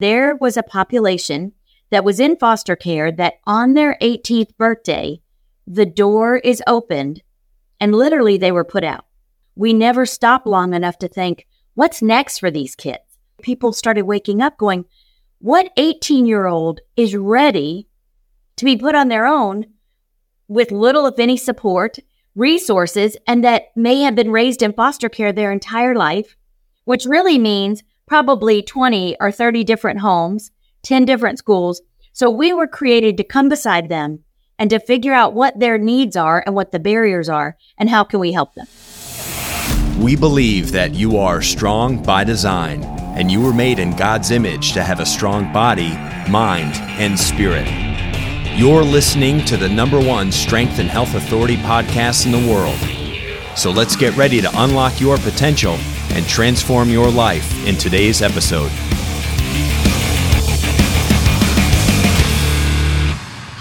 There was a population that was in foster care that on their 18th birthday, the door is opened and literally they were put out. We never stopped long enough to think, what's next for these kids? People started waking up going, what 18 year old is ready to be put on their own with little, if any, support, resources, and that may have been raised in foster care their entire life, which really means probably 20 or 30 different homes, 10 different schools. So we were created to come beside them and to figure out what their needs are and what the barriers are and how can we help them. We believe that you are strong by design and you were made in God's image to have a strong body, mind, and spirit. You're listening to the number one strength and health authority podcast in the world. So let's get ready to unlock your potential and transform your life in today's episode.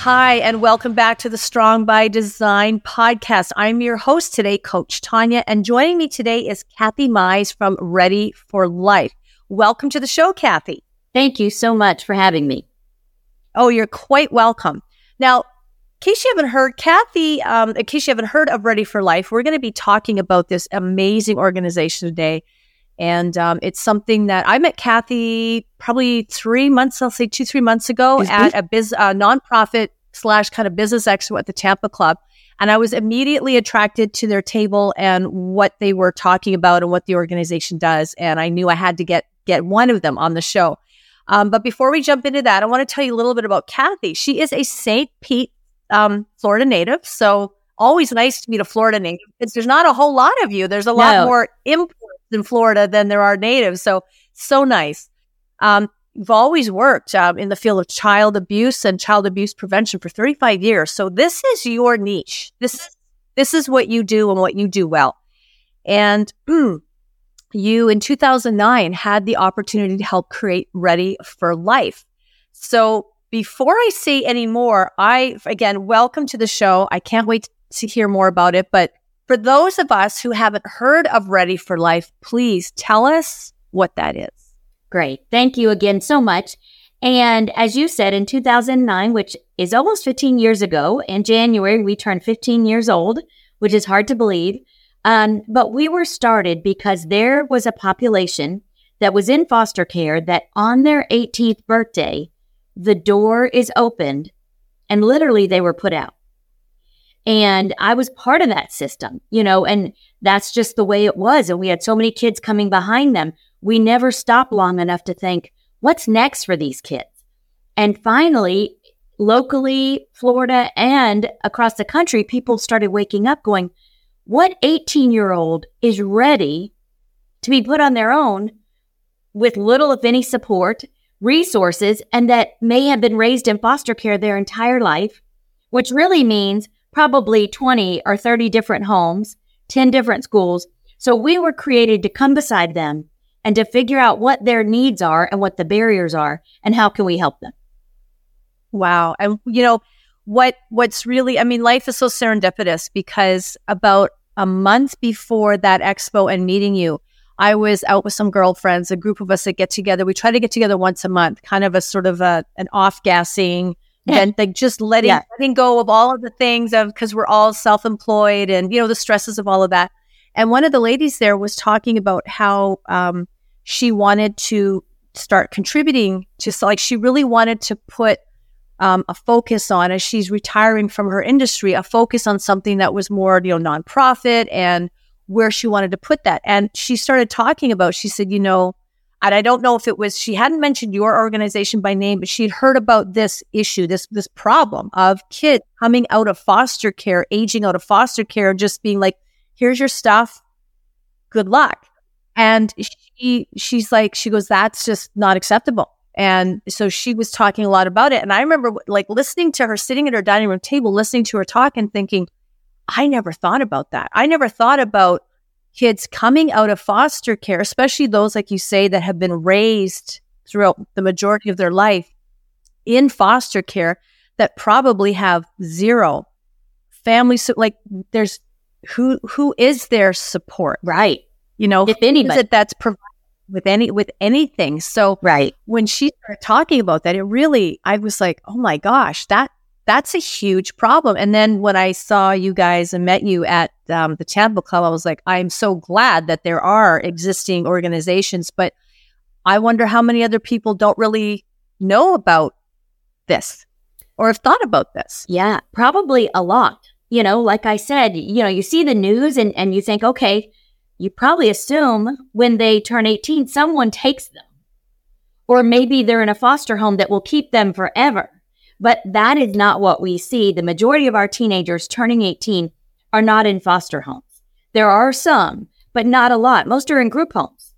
Hi, and welcome back to the Strong by Design podcast. I'm your host today, Coach Tonya, and joining me today is Kathy Mize from Ready for Life. Welcome to the show, Kathy. Thank you so much for having me. Oh, you're quite welcome. Now, in case you haven't heard, Kathy, um, in case you haven't heard of Ready for Life, we're going to be talking about this amazing organization today. And um, it's something that I met Kathy probably three months, I'll say two, three months ago Is at a biz, uh, nonprofit slash kind of business expo at the Tampa Club. And I was immediately attracted to their table and what they were talking about and what the organization does. And I knew I had to get get one of them on the show. Um, but before we jump into that, I want to tell you a little bit about Kathy. She is a St. Pete, um, Florida native. So always nice to meet a Florida native. It's, there's not a whole lot of you. There's a lot No. more imports in Florida than there are natives. So so nice. Um, you've always worked um, in the field of child abuse and child abuse prevention for 35 years. So this is your niche. This this is what you do and what you do well. And you in 2009 had the opportunity to help create Ready for Life. So before I say any more, I again welcome to the show. I can't wait to hear more about it. But for those of us who haven't heard of Ready for Life, please tell us what that is. Great. Thank you again so much. And as you said, in 2009, which is almost 15 years ago, in January, we turned 15 years old, which is hard to believe. Um, but we were started because there was a population that was in foster care that on their 18th birthday, the door is opened and literally they were put out. And I was part of that system, you know, and that's just the way it was. And we had so many kids coming behind them. We never stopped long enough to think, what's next for these kids? And finally, locally, Florida and across the country, people started waking up going, what 18 year old is ready to be put on their own with little, if any, support, resources, and that may have been raised in foster care their entire life, which really means probably 20 or 30 different homes, 10 different schools. So we were created to come beside them and to figure out what their needs are and what the barriers are and how can we help them. Wow. And you know, what what's really I mean, life is so serendipitous because about a month before that expo and meeting you, I was out with some girlfriends, a group of us that get together. We try to get together once a month, kind of a sort of a an off gassing event, like just letting Yeah. letting go of all of the things of because we're all self employed and you know the stresses of all of that. And one of the ladies there was talking about how um, she wanted to start contributing to so like she really wanted to put um, a focus on as she's retiring from her industry, a focus on something that was more, you know, nonprofit and where she wanted to put that. And she started talking about, she said, you know, and I don't know if it was, she hadn't mentioned your organization by name, but she'd heard about this issue, this, this problem of kids coming out of foster care, aging out of foster care, and just being like, here's your stuff. Good luck. And she, she's like, she goes, that's just not acceptable. And so she was talking a lot about it. And I remember like listening to her sitting at her dining room table, listening to her talk and thinking, I never thought about that. I never thought about kids coming out of foster care, especially those, like you say, that have been raised throughout the majority of their life in foster care that probably have zero family. So like there's who, who is their support? Right. You know, If anybody. it that's providing with any with anything. So Right. when she started talking about that, it really I was like, oh my gosh, that that's a huge problem. And then when I saw you guys and met you at um, the Tampa Club, I was like, I'm so glad that there are existing organizations, but I wonder how many other people don't really know about this or have thought about this. Yeah, probably a lot. You know, like I said, you know, you see the news and, and you think, okay, you probably assume when they turn 18, someone takes them. Or maybe they're in a foster home that will keep them forever. But that is not what we see. The majority of our teenagers turning 18 are not in foster homes. There are some, but not a lot. Most are in group homes.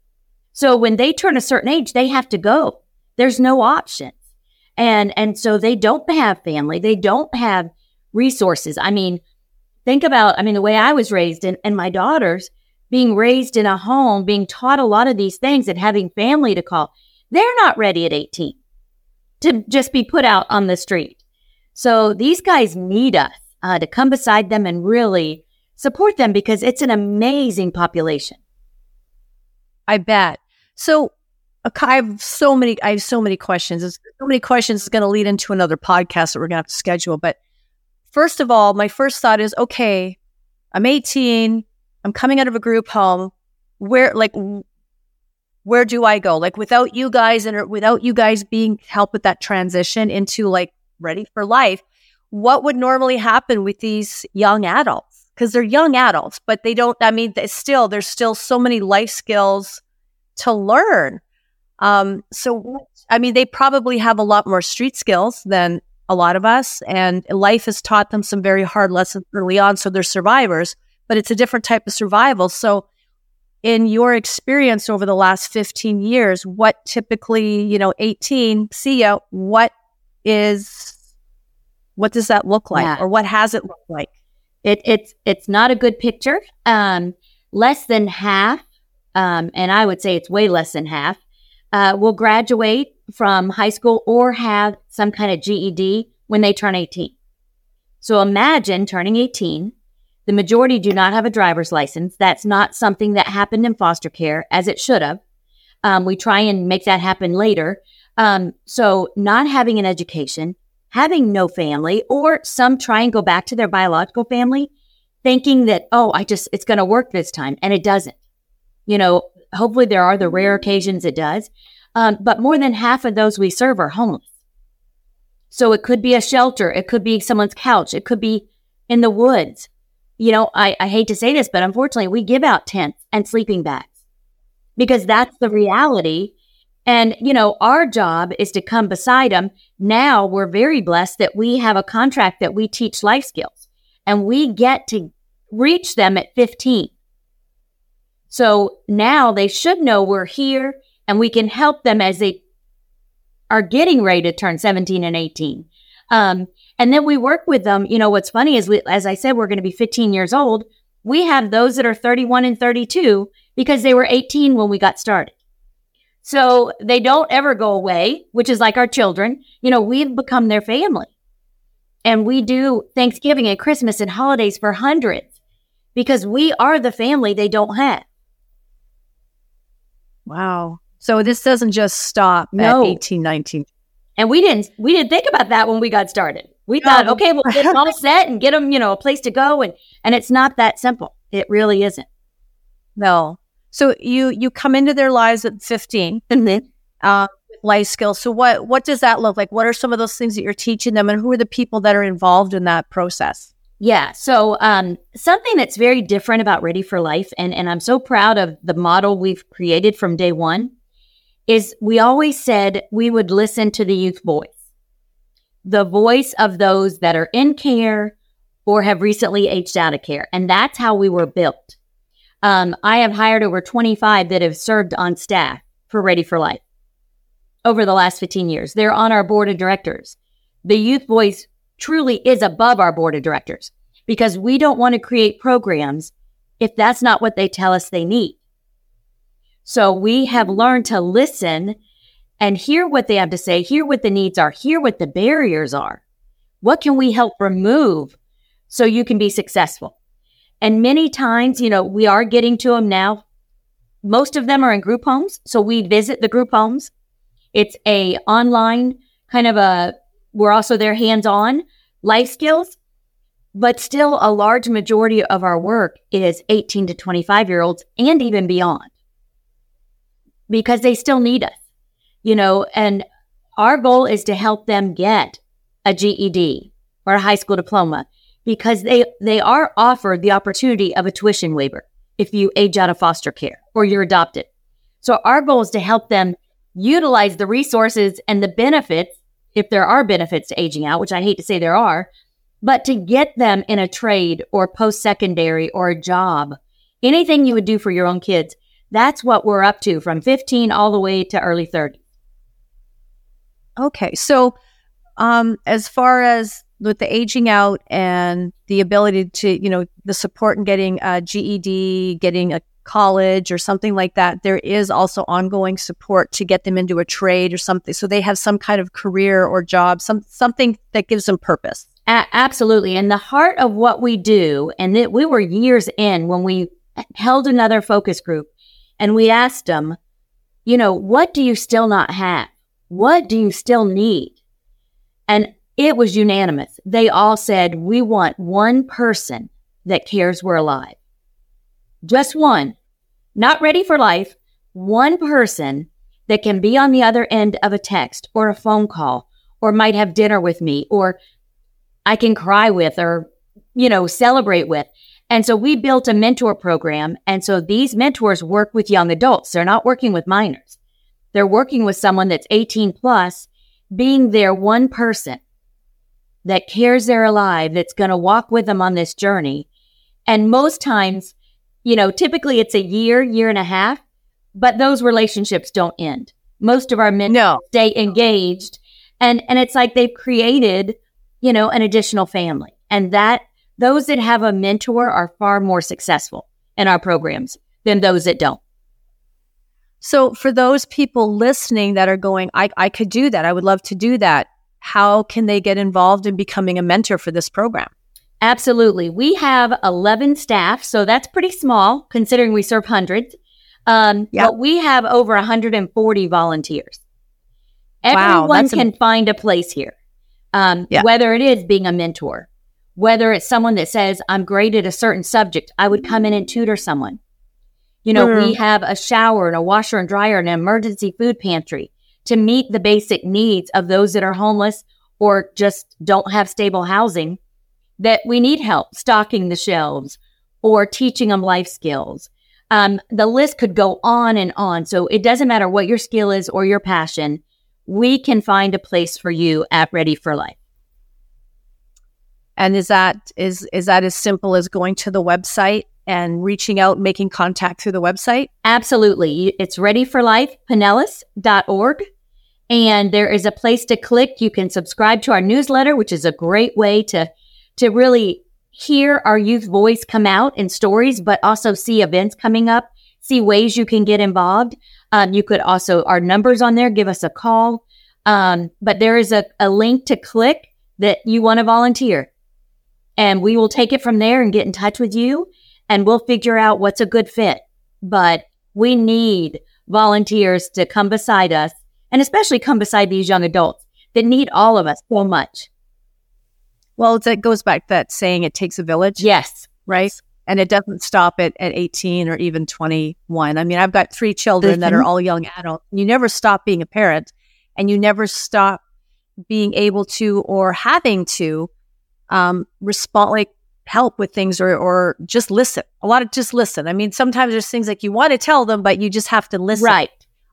So when they turn a certain age, they have to go. There's no options. And, and so they don't have family. They don't have resources. I mean, think about, I mean, the way I was raised and, and my daughters being raised in a home, being taught a lot of these things and having family to call. They're not ready at 18 to just be put out on the street. So these guys need us uh, to come beside them and really support them because it's an amazing population. I bet. So I have so many. I have so many questions. So many questions is going to lead into another podcast that we're going to have to schedule. But first of all, my first thought is, okay, I'm 18. I'm coming out of a group home. Where, like, where do I go? Like, without you guys and without you guys being help with that transition into like ready for life, what would normally happen with these young adults? Because they're young adults, but they don't. I mean, still, there's still so many life skills to learn. Um, so, I mean, they probably have a lot more street skills than a lot of us, and life has taught them some very hard lessons early on. So they're survivors, but it's a different type of survival. So, in your experience over the last 15 years, what typically, you know, 18, see ya, what is, what does that look like, Yeah. or what has it looked like? It, it's it's not a good picture. Um, less than half, um, and I would say it's way less than half, uh, will graduate from high school or have some kind of GED when they turn 18. So imagine turning 18. The majority do not have a driver's license. That's not something that happened in foster care as it should have. Um, we try and make that happen later. Um, so not having an education, having no family, or some try and go back to their biological family thinking that, oh, I just, it's going to work this time. And it doesn't. You know, hopefully there are the rare occasions it does. Um, but more than half of those we serve are homeless. So it could be a shelter. It could be someone's couch. It could be in the woods. You know, I, I hate to say this, but unfortunately we give out tents and sleeping bags because that's the reality. And, you know, our job is to come beside them. Now we're very blessed that we have a contract that we teach life skills and we get to reach them at 15. So now they should know we're here and we can help them as they are getting ready to turn 17 and 18. Um, and then we work with them. You know, what's funny is we, as I said, we're going to be 15 years old. We have those that are 31 and 32 because they were 18 when we got started. So they don't ever go away, which is like our children. You know, we've become their family. And we do Thanksgiving and Christmas and holidays for hundreds because we are the family they don't have. Wow. So this doesn't just stop No. at 18, 19. And we didn't we didn't think about that when we got started. We No. thought, okay, we'll get them all set and get them, you know, a place to go, and and it's not that simple. It really isn't. No. So you you come into their lives at 15 uh, with life skills. So what what does that look like? What are some of those things that you're teaching them, and who are the people that are involved in that process? Yeah. So um, something that's very different about Ready for Life, and and I'm so proud of the model we've created from day one, is we always said we would listen to the youth voice, the voice of those that are in care or have recently aged out of care, and that's how we were built. Um, I have hired over 25 that have served on staff for Ready for Life over the last 15 years. They're on our board of directors. The youth voice truly is above our board of directors because we don't want to create programs if that's not what they tell us they need. So we have learned to listen and hear what they have to say, hear what the needs are, hear what the barriers are. What can we help remove so you can be successful? And many times, you know, we are getting to them now most of them are in group homes. So we visit the group homes. It's a online kind of a, we're also there hands on life skills, but still a large majority of our work is 18 to 25 year olds and even beyond because they still need us, you know, and our goal is to help them get a GED or a high school diploma because they, they are offered the opportunity of a tuition waiver if you age out of foster care or you're adopted. So our goal is to help them utilize the resources and the benefits, if there are benefits to aging out, which I hate to say there are, but to get them in a trade or post secondary or a job, anything you would do for your own kids, that's what we're up to from 15 all the way to early 30. Okay. So, um, as far as with the aging out and the ability to, you know, the support in getting a GED, getting a college or something like that, there is also ongoing support to get them into a trade or something. So they have some kind of career or job, some something that gives them purpose. A- absolutely. And the heart of what we do, and that we were years in when we held another focus group and we asked them, you know, what do you still not have? What do you still need? And it was unanimous. They all said, we want one person that cares we're alive. Just one, not ready for life, one person that can be on the other end of a text or a phone call or might have dinner with me or I can cry with or, you know, celebrate with. And so we built a mentor program. And so these mentors work with young adults. They're not working with minors. They're working with someone that's 18 plus, being there one person that cares they're alive, that's going to walk with them on this journey. And most times, you know, typically it's a year, year and a half, but those relationships don't end. Most of our men no. stay engaged. And, and it's like they've created, you know, an additional family. And that those that have a mentor are far more successful in our programs than those that don't. So for those people listening that are going, I, I could do that. I would love to do that. How can they get involved in becoming a mentor for this program? Absolutely. We have 11 staff, so that's pretty small considering we serve hundreds. Um, yep. But we have over 140 volunteers. Everyone wow, can find a place here, um, yeah. whether it is being a mentor, whether it's someone that says, I'm great at a certain subject, I would come in and tutor someone. You know, mm. we have a shower and a washer and dryer and an emergency food pantry to meet the basic needs of those that are homeless or just don't have stable housing that we need help stocking the shelves or teaching them life skills. Um, the list could go on and on. So it doesn't matter what your skill is or your passion. We can find a place for you at Ready for Life. And is that is is that as simple as going to the website and reaching out, making contact through the website? Absolutely. It's ready for life, readyforlifepinellas.org. And there is a place to click. You can subscribe to our newsletter, which is a great way to, to really hear our youth voice come out in stories, but also see events coming up, see ways you can get involved. Um, you could also, our numbers on there, give us a call. Um, but there is a, a link to click that you want to volunteer and we will take it from there and get in touch with you and we'll figure out what's a good fit. But we need volunteers to come beside us and especially come beside these young adults that need all of us so much. Well, it goes back to that saying it takes a village. Yes. Right. And it doesn't stop at, at 18 or even 21. I mean, I've got three children mm-hmm. that are all young adults. You never stop being a parent and you never stop being able to or having to um, respond, like help with things or, or just listen. A lot of just listen. I mean, sometimes there's things like you want to tell them, but you just have to listen. Right.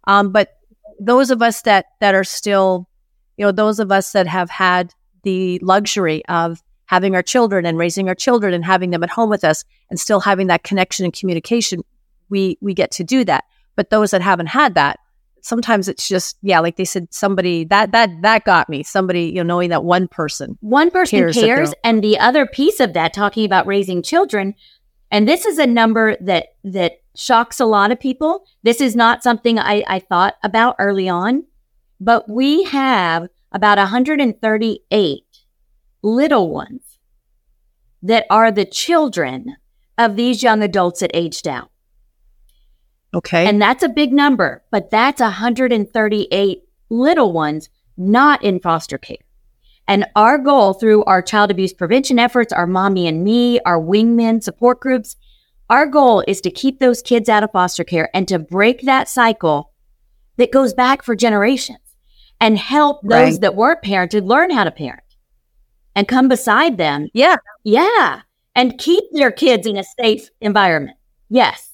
Um, but those of us that, that are still, you know, those of us that have had the luxury of having our children and raising our children and having them at home with us and still having that connection and communication, we, we get to do that. But those that haven't had that, sometimes it's just yeah like they said somebody that that that got me. Somebody you know knowing that one person one person cares, cares and the other piece of that talking about raising children and this is a number that that shocks a lot of people. This is not something i i thought about early on but we have about 138 little ones that are the children of these young adults that aged out Okay. And that's a big number, but that's 138 little ones not in foster care. And our goal through our child abuse prevention efforts, our mommy and me, our wingmen support groups, our goal is to keep those kids out of foster care and to break that cycle that goes back for generations and help those Right. that weren't parented learn how to parent and come beside them. yeah. Yeah. And keep their kids in a safe environment. Yes.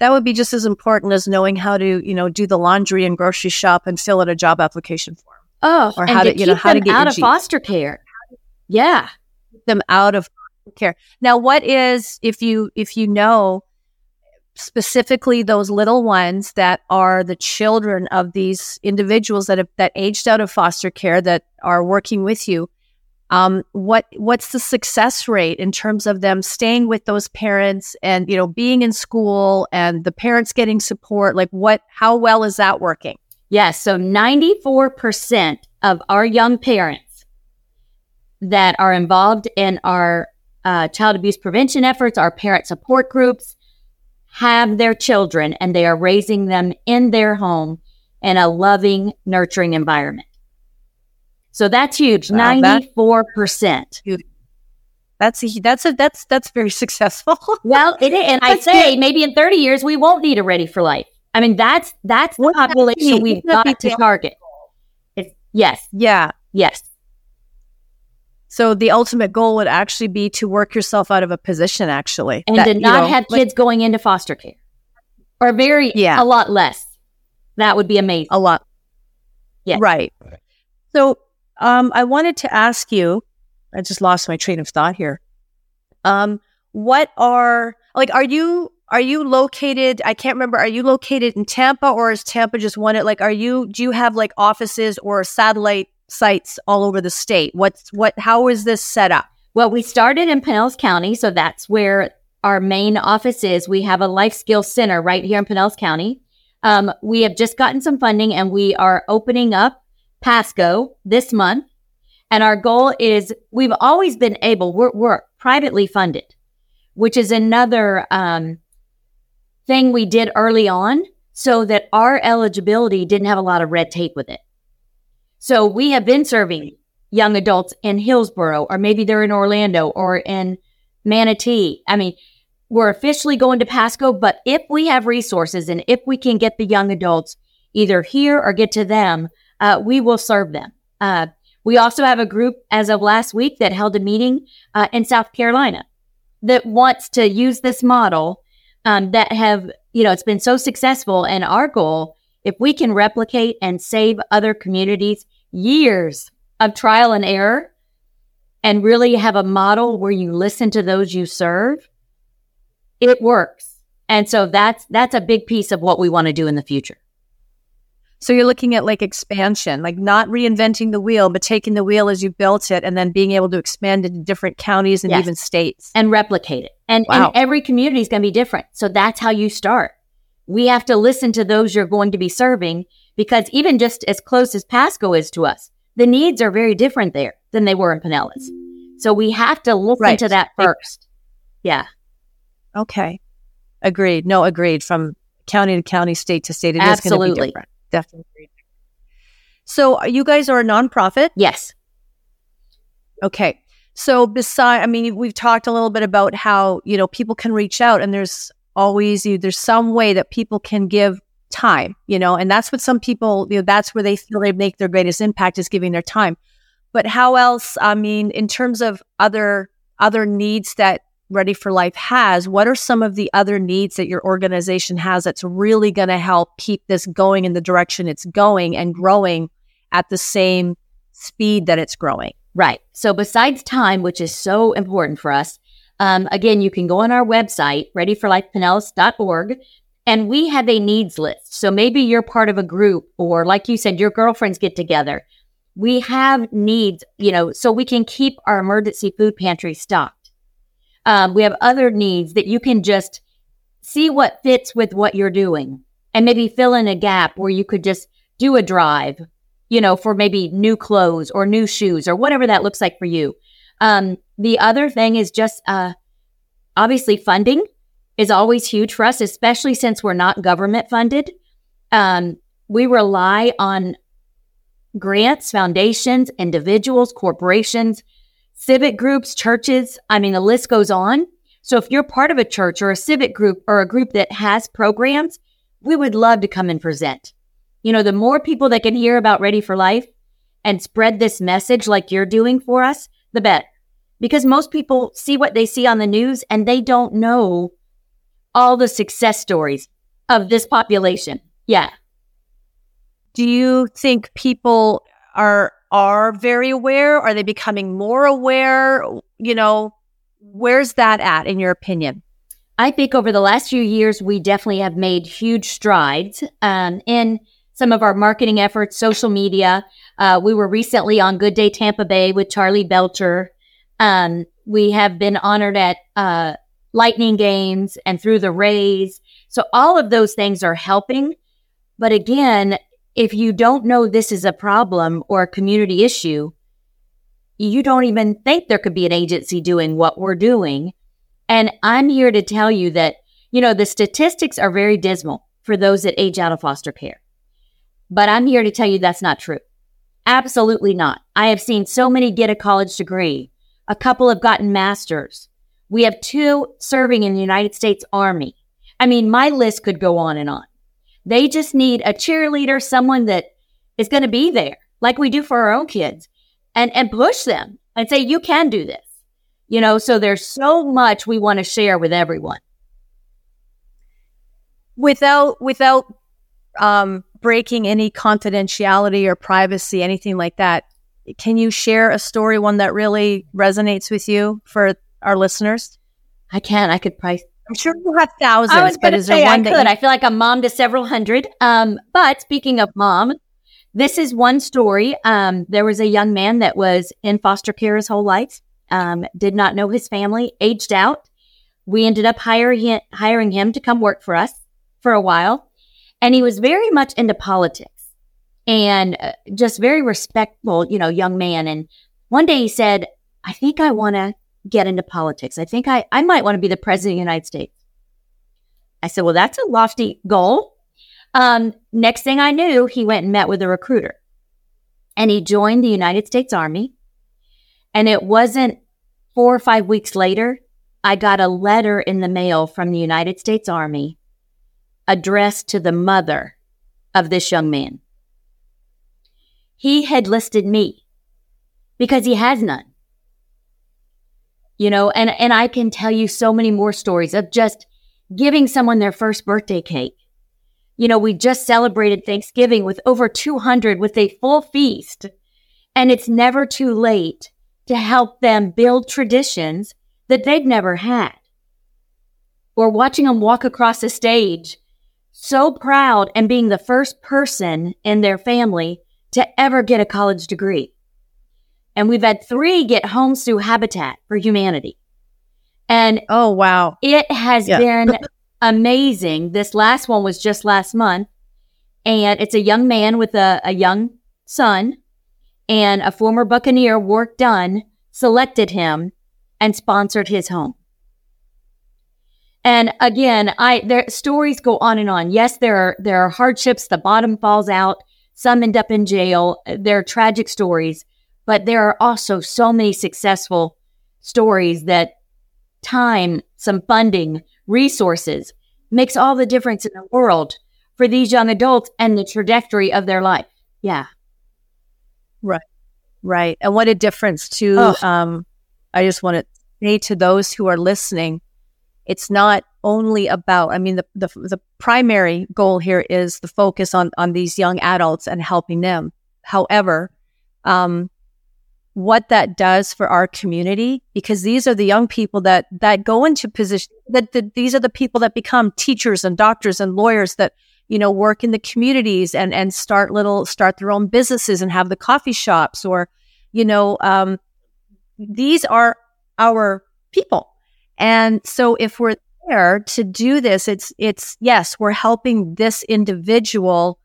That would be just as important as knowing how to, you know, do the laundry and grocery shop and fill out a job application form. Oh, Or how to to- you know, how to get out of foster care. Yeah. them out of care. Now, what is if you if you know specifically those little ones that are the children of these individuals that have that aged out of foster care that are working with you? Um, what what's the success rate in terms of them staying with those parents and you know being in school and the parents getting support? Like what? How well is that working? Yes. So 94% of our young parents that are involved in our uh, child abuse prevention efforts, our parent support groups, have their children and they are raising them in their home in a loving, nurturing environment. So that's huge. 94%. That's a, that's a that's that's very successful. Well, it is. And I say maybe in 30 years, we won't need a ready for life. I mean, that's, that's Wouldn't that population be- we've got to the- target. It's, yes. yeah. Yes. So the ultimate goal would actually be to work yourself out of a position, actually, and That, to you not know, have like, kids going into foster care or very Yeah. a lot less that would be amazing a lot. Yeah. Right. So, um, I wanted to ask you. I just lost my train of thought here. Um, what are like? Are you are you located? I can't remember. Are you located in Tampa, or is Tampa just one? It Like, are you? Do you have like offices or satellite sites all over the state? What's what? How is this set up? well we started in pinellas county so that's where our main office is we have a life skills center right here in pinellas county um, we have just gotten some funding and we are opening up pasco this month and our goal is we've always been able we're, we're privately funded which is another um, thing we did early on so that our eligibility didn't have a lot of red tape with it. So we have been serving young adults in Hillsborough, or maybe they're in Orlando or in Manatee. I mean, we're officially going to Pasco, but if we have resources and if we can get the young adults either here or get to them, uh, we will serve them. Uh, we also have a group as of last week that held a meeting uh, in South Carolina that wants to use this model um, that have, you know, it's been so successful. And our goal, if we can replicate and save other communities years of trial and error and really have a model where you listen to those you serve, it works. And so that's that's a big piece of what we want to do in the future. So you're looking at like expansion, like not reinventing the wheel, but taking the wheel as you built it and then being able to expand into different counties and Yes. even states. and replicate it. And, Wow. and every community is going to be different. So that's how you start. We have to listen to those you're going to be serving because even just as close as Pasco is to us, the needs are very different there than they were in Pinellas. So we have to listen Right. to that first. Yeah, Okay. Agreed. No, agreed. From county to county, state to state, it is going to different. Definitely. So you guys are a nonprofit. yes, Okay. So beside, I mean, we've talked a little bit about how, you know, people can reach out and there's always, you, there's some way that people can give time, you know, and that's what some people, you know, that's where they feel they make their greatest impact is giving their time. But how else, I mean, in terms of other, other needs that Ready for Life has, what are some of the other needs that your organization has that's really going to help keep this going in the direction it's going and growing at the same speed that it's growing? right. So besides time, which is so important for us, um, again, you can go on our website, readyforlifepinellas.org, and we have a needs list. So maybe you're part of a group, or like you said, your girlfriends get together. We have needs, you know, so we can keep our emergency food pantry stocked. Um, we have other needs that you can just see what fits with what you're doing and maybe fill in a gap where you could just do a drive, you know, for maybe new clothes or new shoes or whatever that looks like for you. Um, the other thing is just, uh, obviously funding. is always huge for us, especially since we're not government funded. Um, we rely on grants, foundations, individuals, corporations, civic groups, churches. I mean, the list goes on. So if you're part of a church or a civic group or a group that has programs, we would love to come and present. You know, the more people that can hear about Ready for Life and spread this message like you're doing for us, the better. Because most people see what they see on the news and they don't know all the success stories of this population. Yeah. Do you think people are are very aware? Are they becoming more aware? You know, where's that at in your opinion? I think over the last few years, we definitely have made huge strides um, in some of our marketing efforts, social media. Uh, we were recently on Good Day Tampa Bay with Charley Belcher. Um, we have been honored at uh, Lightning Games and through the Rays. So all of those things are helping. But again, if you don't know this is a problem or a community issue, you don't even think there could be an agency doing what we're doing. And I'm here to tell you that, you know, the statistics are very dismal for those that age out of foster care. But I'm here to tell you that's not true. Absolutely not. I have seen so many get a college degree. A couple have gotten masters. We have two serving in the United States Army. I mean, my list could go on and on. They just need a cheerleader, someone that is going to be there, like we do for our own kids, and, and push them and say, you can do this. You know, so there's so much we want to share with everyone. Without, without, um, breaking any confidentiality or privacy, anything like that, can you share a story, one that really resonates with you for our listeners? I can. I could probably I'm sure you have thousands, but is there one I that could. You- I feel like I'm mom to several hundred. Um, but speaking of mom, this is one story. Um, there was a young man that was in foster care his whole life, um, did not know his family, aged out. We ended up hiring hiring him to come work for us for a while, and he was very much into politics and uh, just very respectful, you know, young man. And one day he said, "I think I want to get into politics. I think I, I might want to be the president of the United States. I said, well, that's a lofty goal. Um, next thing I knew, he went and met with a recruiter and he joined the United States Army. And it wasn't four or five weeks later, I got a letter in the mail from the United States Army addressed to the mother of this young man. He had listed me because he has none you know, and, and I can tell you so many more stories of just giving someone their first birthday cake. You know, we just celebrated Thanksgiving with over 200 with a full feast. And it's never too late to help them build traditions that they've never had. Or watching them walk across the stage, so proud and being the first person in their family to ever get a college degree. And we've had three get homes through Habitat for Humanity. And oh, wow. It has yeah. been amazing. This last one was just last month. And it's a young man with a, a young son and a former Buccaneer Warrick Dunn selected him and sponsored his home. And again, I their stories go on and on. Yes, there are there are hardships. The bottom falls out. Some end up in jail. there are tragic stories. But there are also so many successful stories that time, some funding, resources makes all the difference in the world for these young adults and the trajectory of their life. Yeah. Right. Right. And what a difference to oh. um I just want to say to those who are listening, it's not only about I mean the, the the primary goal here is the focus on on these young adults and helping them. However, um what that does for our community because these are the young people that that go into position that, that these are the people that become teachers and doctors and lawyers that you know work in the communities and and start little start their own businesses and have the coffee shops or you know um, these are our people. And so if we're there to do this it's it's yes we're helping this individual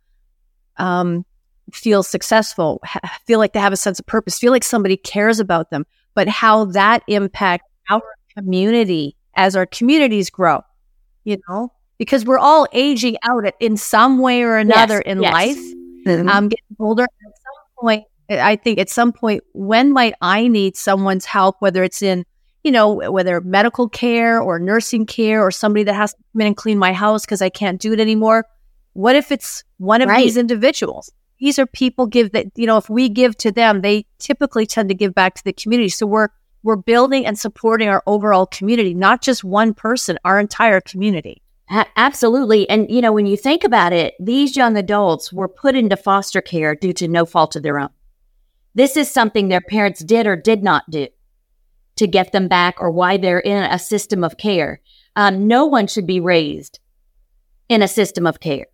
um, feel successful, ha- feel like they have a sense of purpose, feel like somebody cares about them, but how that impacts our community as our communities grow. you know, because we're all aging out in some way or another Yes, in yes. life. Mhm. I'm getting older. At some point, I think at some point, when might I need someone's help, whether it's in, you know, whether medical care or nursing care or somebody that has to come in and clean my house because I can't do it anymore? What if it's one of Right. these individuals? These are people give that, you know, if we give to them, they typically tend to give back to the community. So we're, we're building and supporting our overall community, not just one person, our entire community. Absolutely. And, you know, when you think about it, these young adults were put into foster care due to no fault of their own. This is something their parents did or did not do to get them back or why they're in a system of care. Um, no one should be raised in a system of care.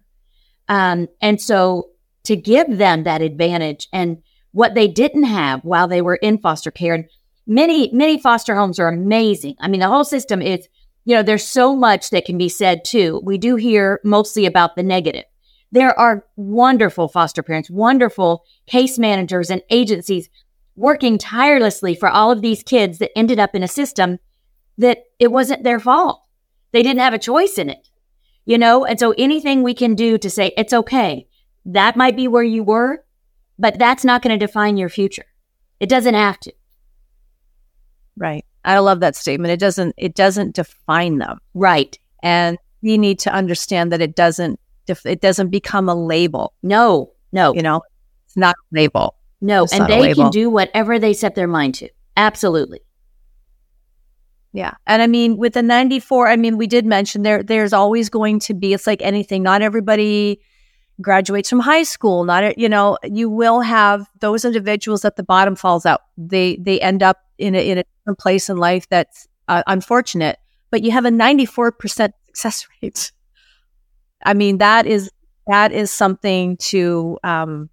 Um, and so to give them that advantage and what they didn't have while they were in foster care, and many, many foster homes are amazing. I mean, the whole system is you know, there's so much that can be said too. We do hear mostly about the negative. There are wonderful foster parents, wonderful case managers and agencies working tirelessly for all of these kids that ended up in a system that it wasn't their fault. They didn't have a choice in it, you know? And so anything we can do to say, it's okay. That might be where you were, but that's not going to define your future. It doesn't have to. Right. I love that statement. It doesn't, it doesn't define them. Right. and we need to understand that it doesn't def- it doesn't become a label No, no. you know it's not a label No, It's and they can do whatever they set their mind to. Absolutely. yeah and i mean with the 94 i mean we did mention there there's always going to be it's like anything not everybody graduates from high school not e- you know you will have those individuals that the bottom falls out they they end up in a, in a different place in life that's uh, unfortunate but you have a 94% success rate i mean that is that is something to um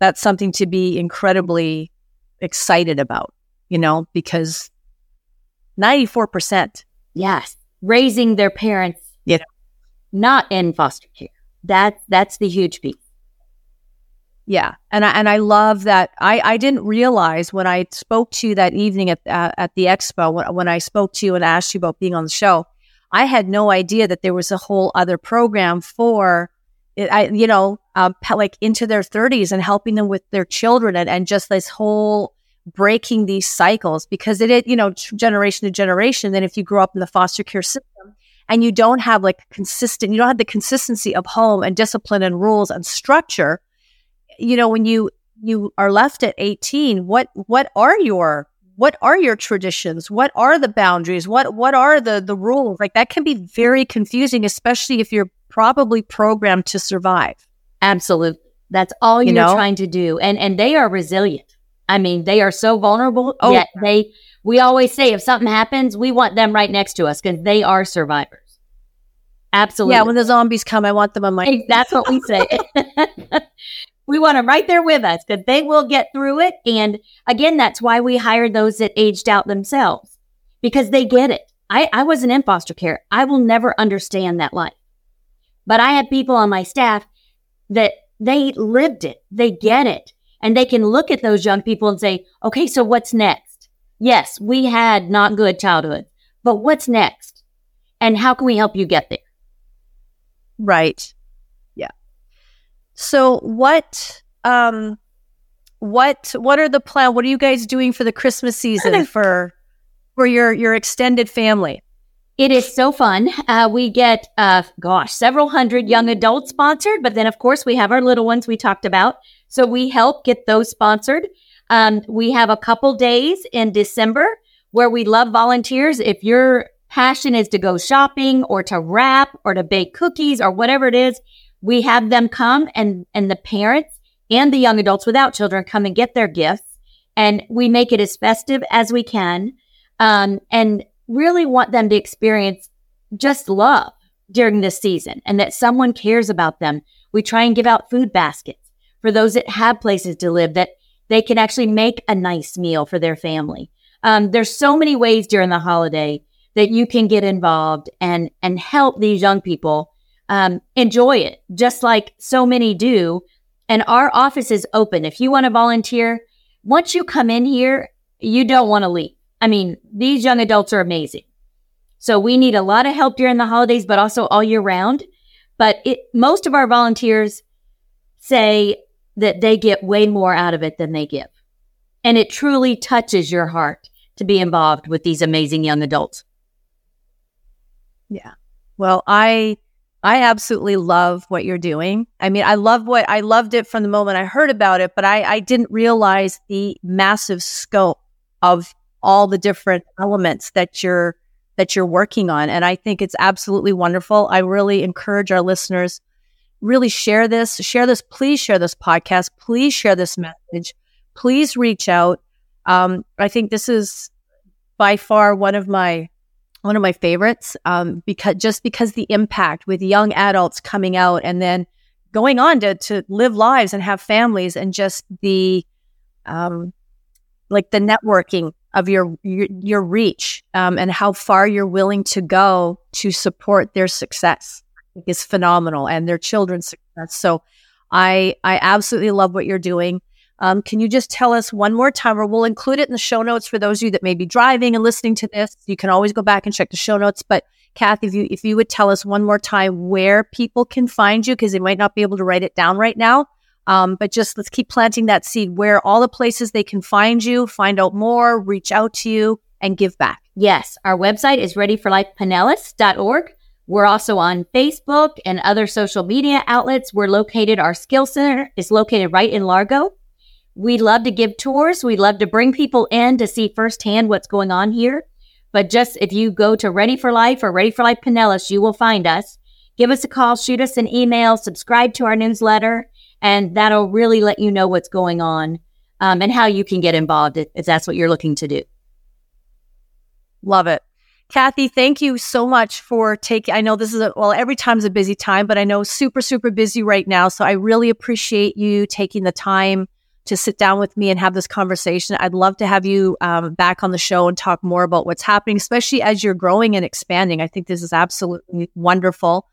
that's something to be incredibly excited about you know because 94% Yes. Raising their parents Yeah. not in foster care. That that's the huge piece. Yeah, and I and I love that. I I didn't realize when I spoke to you that evening at uh, at the expo when when I spoke to you and asked you about being on the show, I had no idea that there was a whole other program for, I you know, um, like into their thirties and helping them with their children and and just this whole breaking these cycles because it, it you know generation to generation. Then if you grow up in the foster care system and you don't have like consistent, you don't have the consistency of home and discipline and rules and structure you know when you you are left at 18 what what are your what are your traditions what are the boundaries what what are the the rules like that can be very confusing especially if you're probably programmed to survive Absolutely. That's all You you're know? trying to do. And and they are resilient. I mean, they are so vulnerable. Oh. Yet they we always say if something happens, we want them right next to us because they are survivors. Absolutely. yeah when the zombies come i want them on my Hey, That's what we say. we want them right there with us because they will get through it. And again, that's why we hired those that aged out themselves because they get it. I, I wasn't in foster care. I will never understand that life. But I have people on my staff that they lived it. They get it. And they can look at those young people and say, okay, so what's next? Yes, we had not good childhood, but what's next? And how can we help you get there? Right. Yeah. So what um what what are the plan what are you guys doing for the Christmas season for for your your extended family? It is so fun. Uh, we get, uh, gosh, several hundred young adults sponsored, but then of course we have our little ones we talked about. So we help get those sponsored. Um, we have a couple days in December where we love volunteers. If your passion is to go shopping or to wrap or to bake cookies or whatever it is, we have them come and, and the parents and the young adults without children come and get their gifts. And we make it as festive as we can. Um, and really want them to experience just love during this season and that someone cares about them. We try and give out food baskets for those that have places to live that they can actually make a nice meal for their family. Um, there's so many ways during the holiday that you can get involved and and help these young people um, enjoy it, just like so many do. And our office is open. If you want to volunteer, once you come in here, you don't want to leave. I mean, these young adults are amazing. So we need a lot of help during the holidays, but also all year round. But it, most of our volunteers say that they get way more out of it than they give. And it truly touches your heart to be involved with these amazing young adults. Yeah. Well, I I absolutely love what you're doing. I mean, I love what I loved it from the moment I heard about it, but I, I didn't realize the massive scope of all the different elements that you're that you're working on. And I think it's absolutely wonderful. I really encourage our listeners really share this, share this, please share this podcast, please share this message, please reach out. Um, I think this is by far one of my one of my favorites um, because just because the impact with young adults coming out and then going on to to live lives and have families and just the um, like the networking of your your, your reach um, and how far you're willing to go to support their success is phenomenal and their children's success. So I I absolutely love what you're doing. Um, can you just tell us one more time, or we'll include it in the show notes for those of you that may be driving and listening to this. You can always go back and check the show notes. But Kathy, if you if you would tell us one more time where people can find you, because they might not be able to write it down right now. Um, but just let's keep planting that seed where all the places they can find you, find out more, reach out to you, and give back. Yes, our website is readyforlifepinellas.org. We're also on Facebook and other social media outlets. We're located, our skill center is located right in Largo. We love to give tours. We love to bring people in to see firsthand what's going on here. But just if you go to Ready for Life or Ready for Life Pinellas, you will find us. Give us a call, shoot us an email, subscribe to our newsletter, and that'll really let you know what's going on um, and how you can get involved if, if that's what you're looking to do. Love it. Kathy, thank you so much for taking. I know this is a, well, every time's a busy time, but I know super, super busy right now. So I really appreciate you taking the time to sit down with me and have this conversation. I'd love to have you um, back on the show and talk more about what's happening, especially as you're growing and expanding. I think this is absolutely wonderful.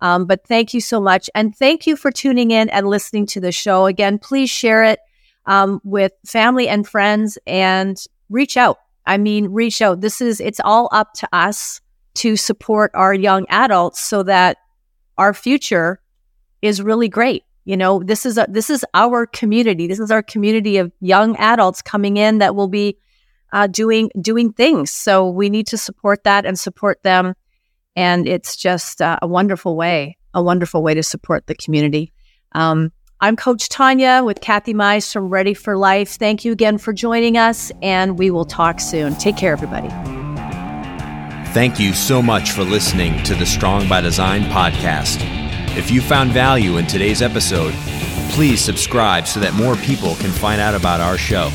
Um, but thank you so much. And thank you for tuning in and listening to the show. Again, please share it um, with family and friends and reach out. I mean, reach out. This is, it's all up to us to support our young adults so that our future is really great. You know, this is a, this is our community. This is our community of young adults coming in that will be uh, doing doing things. So we need to support that and support them. And it's just uh, a wonderful way, a wonderful way to support the community. Um, I'm Coach Tonya with Kathy Mize from Ready for Life. Thank you again for joining us, and we will talk soon. Take care, everybody. Thank you so much for listening to the Strong by Design podcast. If you found value in today's episode, please subscribe so that more people can find out about our show.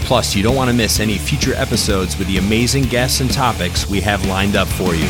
Plus, you don't want to miss any future episodes with the amazing guests and topics we have lined up for you.